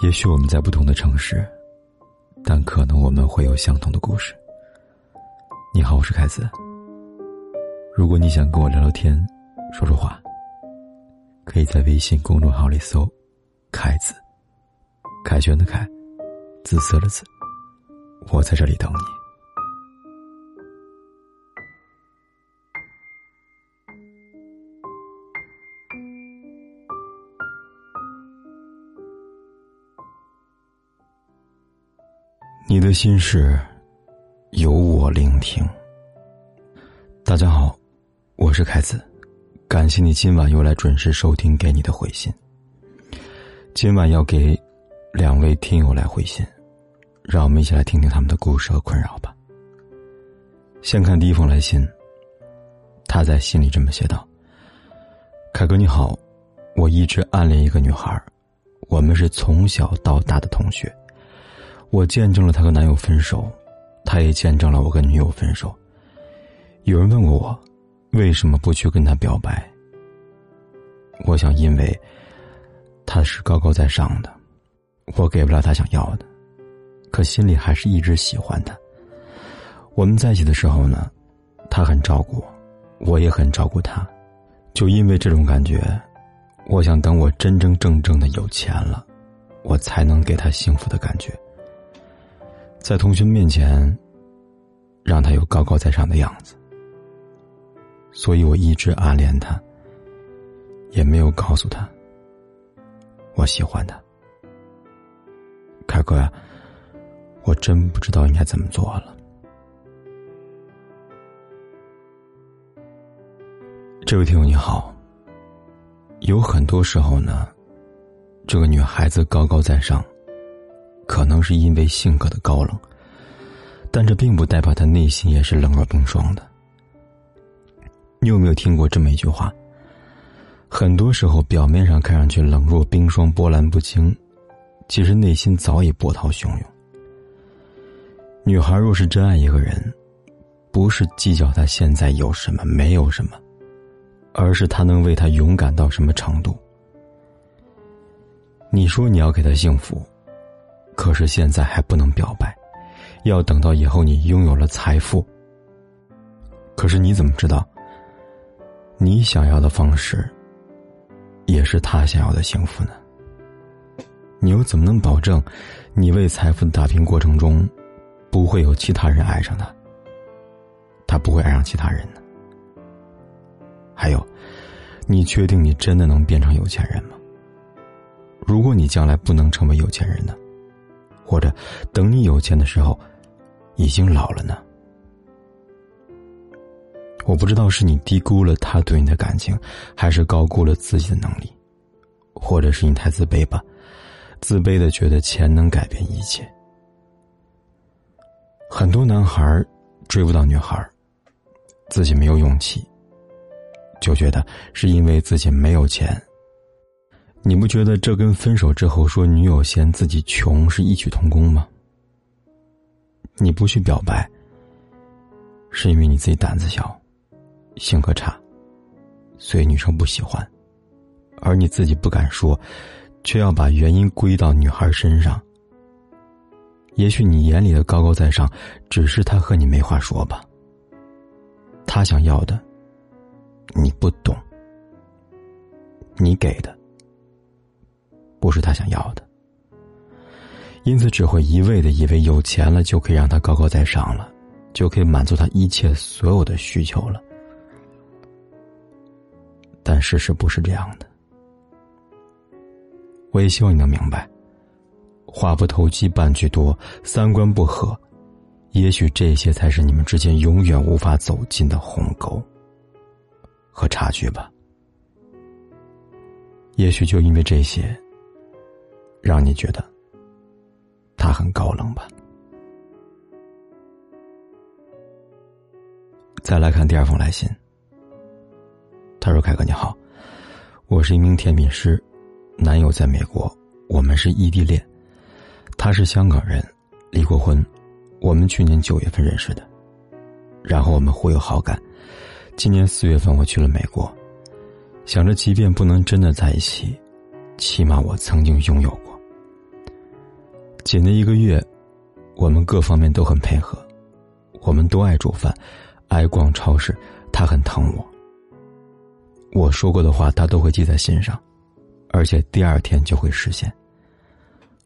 也许我们在不同的城市，但可能我们会有相同的故事。你好，我是凯子。如果你想跟我聊聊天、说说话，可以在微信公众号里搜“凯子”，凯旋的凯，紫色的紫，我在这里等你。你的心事，由我聆听。大家好，我是凯子，感谢你今晚又来准时收听给你的回信。今晚要给两位听友来回信，让我们一起来听听他们的故事和困扰吧。先看第一封来信，他在信里这么写道：“凯哥你好，我一直暗恋一个女孩，我们是从小到大的同学。”我见证了她和男友分手，她也见证了我跟女友分手。有人问过我，为什么不去跟他表白？我想，因为他是高高在上的，我给不了他想要的，可心里还是一直喜欢他。我们在一起的时候呢，他很照顾我，我也很照顾他。就因为这种感觉，我想等我真真正正的有钱了，我才能给他幸福的感觉。在同学面前，让他有高高在上的样子，所以我一直暗恋他，也没有告诉他我喜欢他。凯哥呀，我真不知道应该怎么做了。这位听友你好，有很多时候呢，这个女孩子高高在上。可能是因为性格的高冷，但这并不代表他内心也是冷若冰霜的。你有没有听过这么一句话？很多时候，表面上看上去冷若冰霜、波澜不惊，其实内心早已波涛汹涌。女孩若是真爱一个人，不是计较他现在有什么没有什么，而是他能为他勇敢到什么程度。你说你要给他幸福。可是现在还不能表白，要等到以后你拥有了财富。可是你怎么知道，你想要的方式，也是他想要的幸福呢？你又怎么能保证，你为财富打拼过程中，不会有其他人爱上他？他不会爱上其他人呢？还有，你确定你真的能变成有钱人吗？如果你将来不能成为有钱人呢？或者，等你有钱的时候，已经老了呢。我不知道是你低估了他对你的感情，还是高估了自己的能力，或者是你太自卑吧，自卑的觉得钱能改变一切。很多男孩追不到女孩，自己没有勇气，就觉得是因为自己没有钱。你不觉得这跟分手之后说女友嫌自己穷是异曲同工吗？你不去表白，是因为你自己胆子小，性格差，所以女生不喜欢，而你自己不敢说，却要把原因归到女孩身上。也许你眼里的高高在上，只是他和你没话说吧。他想要的，你不懂，你给的。不是他想要的，因此只会一味的以为有钱了就可以让他高高在上了，就可以满足他一切所有的需求了。但事实不是这样的。我也希望你能明白，话不投机半句多，三观不合，也许这些才是你们之间永远无法走进的鸿沟和差距吧。也许就因为这些。让你觉得他很高冷吧？再来看第二封来信。他说：“凯哥你好，我是一名甜品师，男友在美国，我们是异地恋。他是香港人，离过婚。我们去年九月份认识的，然后我们互有好感。今年四月份我去了美国，想着即便不能真的在一起，起码我曾经拥有。”姐那一个月，我们各方面都很配合，我们都爱煮饭，爱逛超市，她很疼我。我说过的话，她都会记在心上，而且第二天就会实现。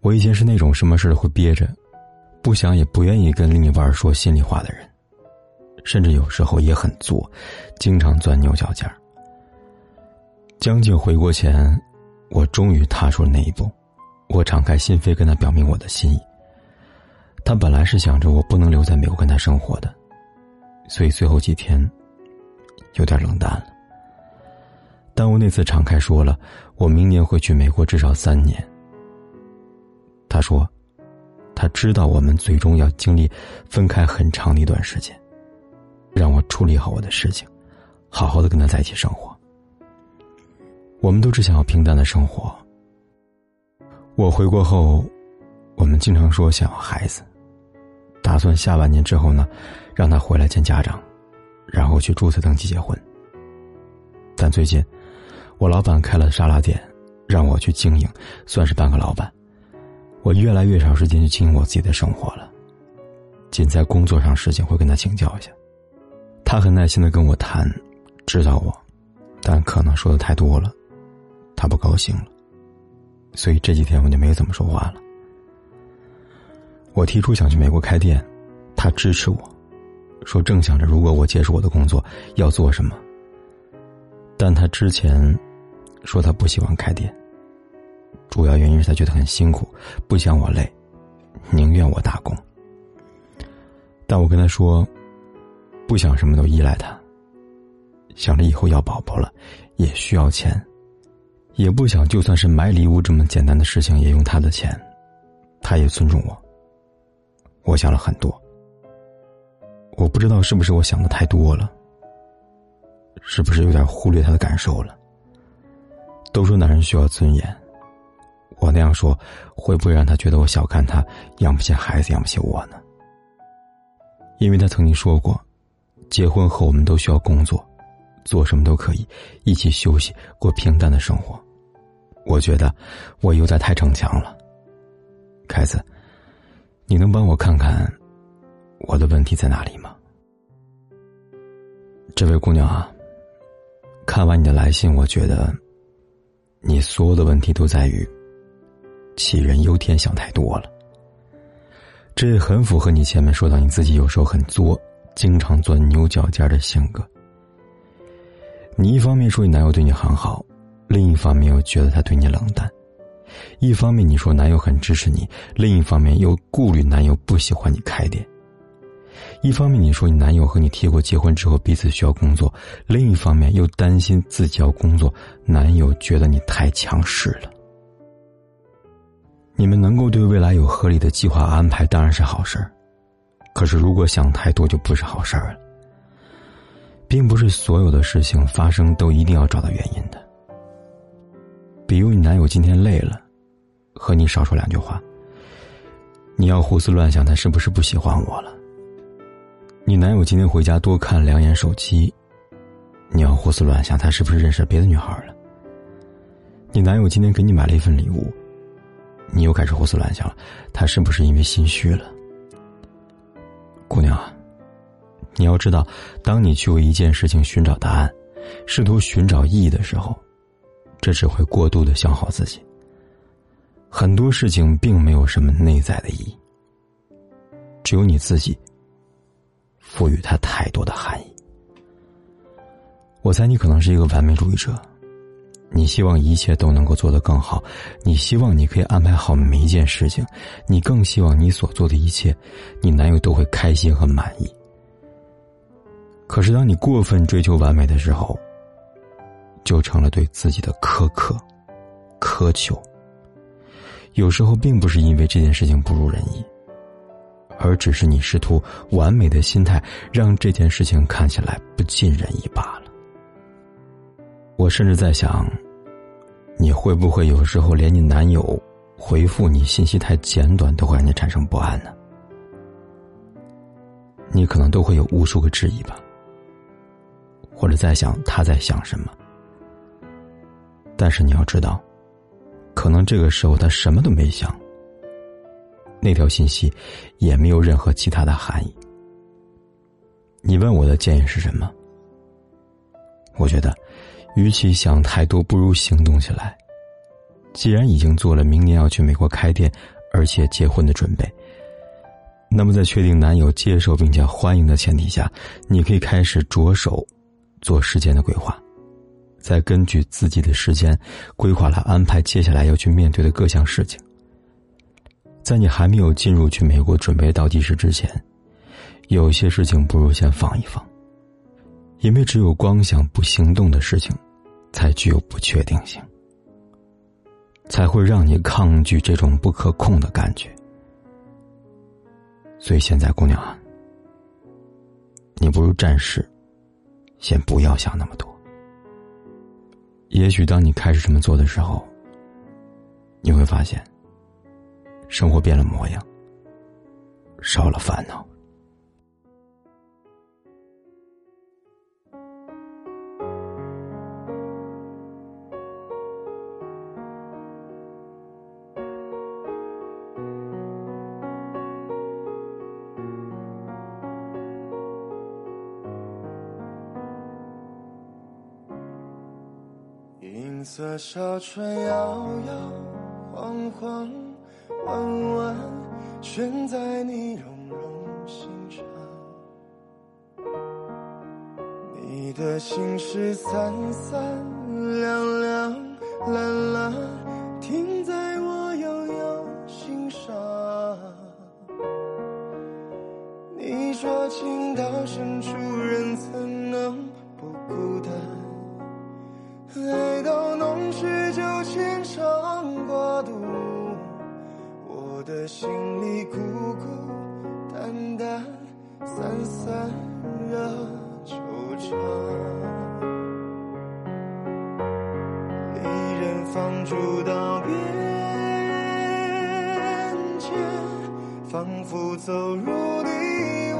我以前是那种什么事都会憋着，不想也不愿意跟另一半说心里话的人，甚至有时候也很作，经常钻牛角尖儿。将近回国前，我终于踏出了那一步。我敞开心扉跟他表明我的心意。他本来是想着我不能留在美国跟他生活的，所以最后几天有点冷淡了。但我那次敞开说了，我明年会去美国至少三年。他说，他知道我们最终要经历分开很长的一段时间，让我处理好我的事情，好好的跟他在一起生活。我们都只想要平淡的生活。我回国后，我们经常说想要孩子，打算下半年之后呢，让他回来见家长，然后去注册登记结婚。但最近，我老板开了沙拉店，让我去经营，算是半个老板。我越来越少时间去经营我自己的生活了，仅在工作上事情会跟他请教一下。他很耐心的跟我谈，指导我，但可能说的太多了。他不高兴了，所以这几天我就没怎么说话了。我提出想去美国开店，他支持我，说正想着如果我结束我的工作要做什么。但他之前说他不喜欢开店，主要原因是他觉得很辛苦，不想我累，宁愿我打工。但我跟他说，不想什么都依赖他，想着以后要宝宝了，也需要钱。也不想，就算是买礼物这么简单的事情，也用他的钱。他也尊重我。我想了很多。我不知道是不是我想的太多了，是不是有点忽略他的感受了？都说男人需要尊严，我那样说会不会让他觉得我小看他，养不起孩子，养不起我呢？因为他曾经说过，结婚后我们都需要工作。做什么都可以，一起休息，过平淡的生活。我觉得我有点太逞强了。凯子，你能帮我看看我的问题在哪里吗？这位姑娘啊，看完你的来信，我觉得你所有的问题都在于杞人忧天，想太多了。这也很符合你前面说到你自己有时候很作，经常钻牛角尖的性格。你一方面说你男友对你很好，另一方面又觉得他对你冷淡；一方面你说男友很支持你，另一方面又顾虑男友不喜欢你开店；一方面你说你男友和你提过结婚之后彼此需要工作，另一方面又担心自己要工作，男友觉得你太强势了。你们能够对未来有合理的计划安排当然是好事儿，可是如果想太多就不是好事儿了。并不是所有的事情发生都一定要找到原因的。比如你男友今天累了，和你少说两句话。你要胡思乱想他是不是不喜欢我了？你男友今天回家多看两眼手机，你要胡思乱想他是不是认识别的女孩了？你男友今天给你买了一份礼物，你又开始胡思乱想了，他是不是因为心虚了？姑娘啊。你要知道，当你去为一件事情寻找答案，试图寻找意义的时候，这只会过度的消耗自己。很多事情并没有什么内在的意义，只有你自己赋予它太多的含义。我猜你可能是一个完美主义者，你希望一切都能够做得更好，你希望你可以安排好每一件事情，你更希望你所做的一切，你男友都会开心和满意。可是，当你过分追求完美的时候，就成了对自己的苛刻、苛求。有时候，并不是因为这件事情不如人意，而只是你试图完美的心态，让这件事情看起来不尽人意罢了。我甚至在想，你会不会有时候连你男友回复你信息太简短，都会让你产生不安呢？你可能都会有无数个质疑吧。或者在想他在想什么，但是你要知道，可能这个时候他什么都没想，那条信息也没有任何其他的含义。你问我的建议是什么？我觉得，与其想太多，不如行动起来。既然已经做了明年要去美国开店，而且结婚的准备，那么在确定男友接受并且欢迎的前提下，你可以开始着手做时间的规划，再根据自己的时间规划来安排接下来要去面对的各项事情。在你还没有进入去美国准备倒计时之前，有些事情不如先放一放，因为只有光想不行动的事情，才具有不确定性。才会让你抗拒这种不可控的感觉。所以现在，姑娘啊，你不如暂时先不要想那么多。也许当你开始这么做的时候，你会发现，生活变了模样，少了烦恼。银色小船摇摇晃晃，弯弯悬在你绒绒心上。你的心事三三两两蓝蓝，心里孤孤单单，散散了惆怅。离人放逐到边界，仿佛走入第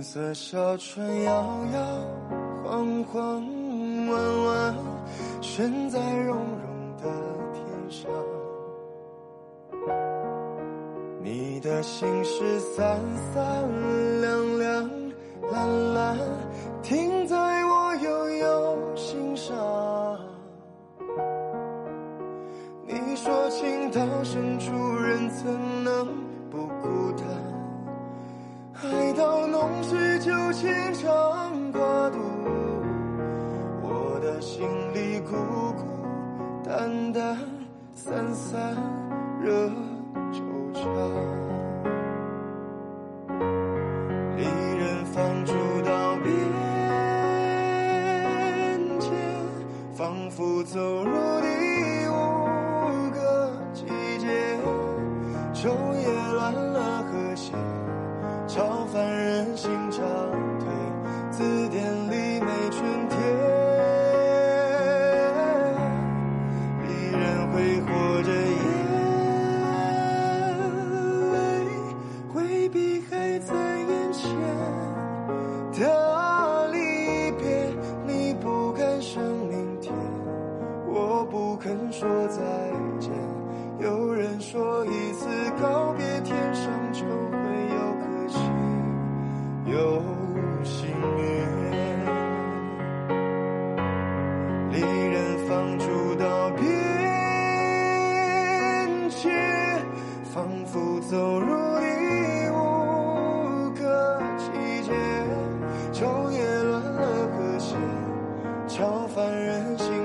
银色小船摇摇晃晃，弯弯悬在绒绒的天上。你的心事三三两两蓝蓝，停在我悠悠心上。你说情到深处人怎能牵肠挂肚，我的心里孤孤单单，散散惹惆怅。离人放逐到边界，仿佛走入说再见有人说一次告别天上就会有颗星有心愿。离人放逐到边界仿佛走入第五个季节昼夜乱了和谐超凡人心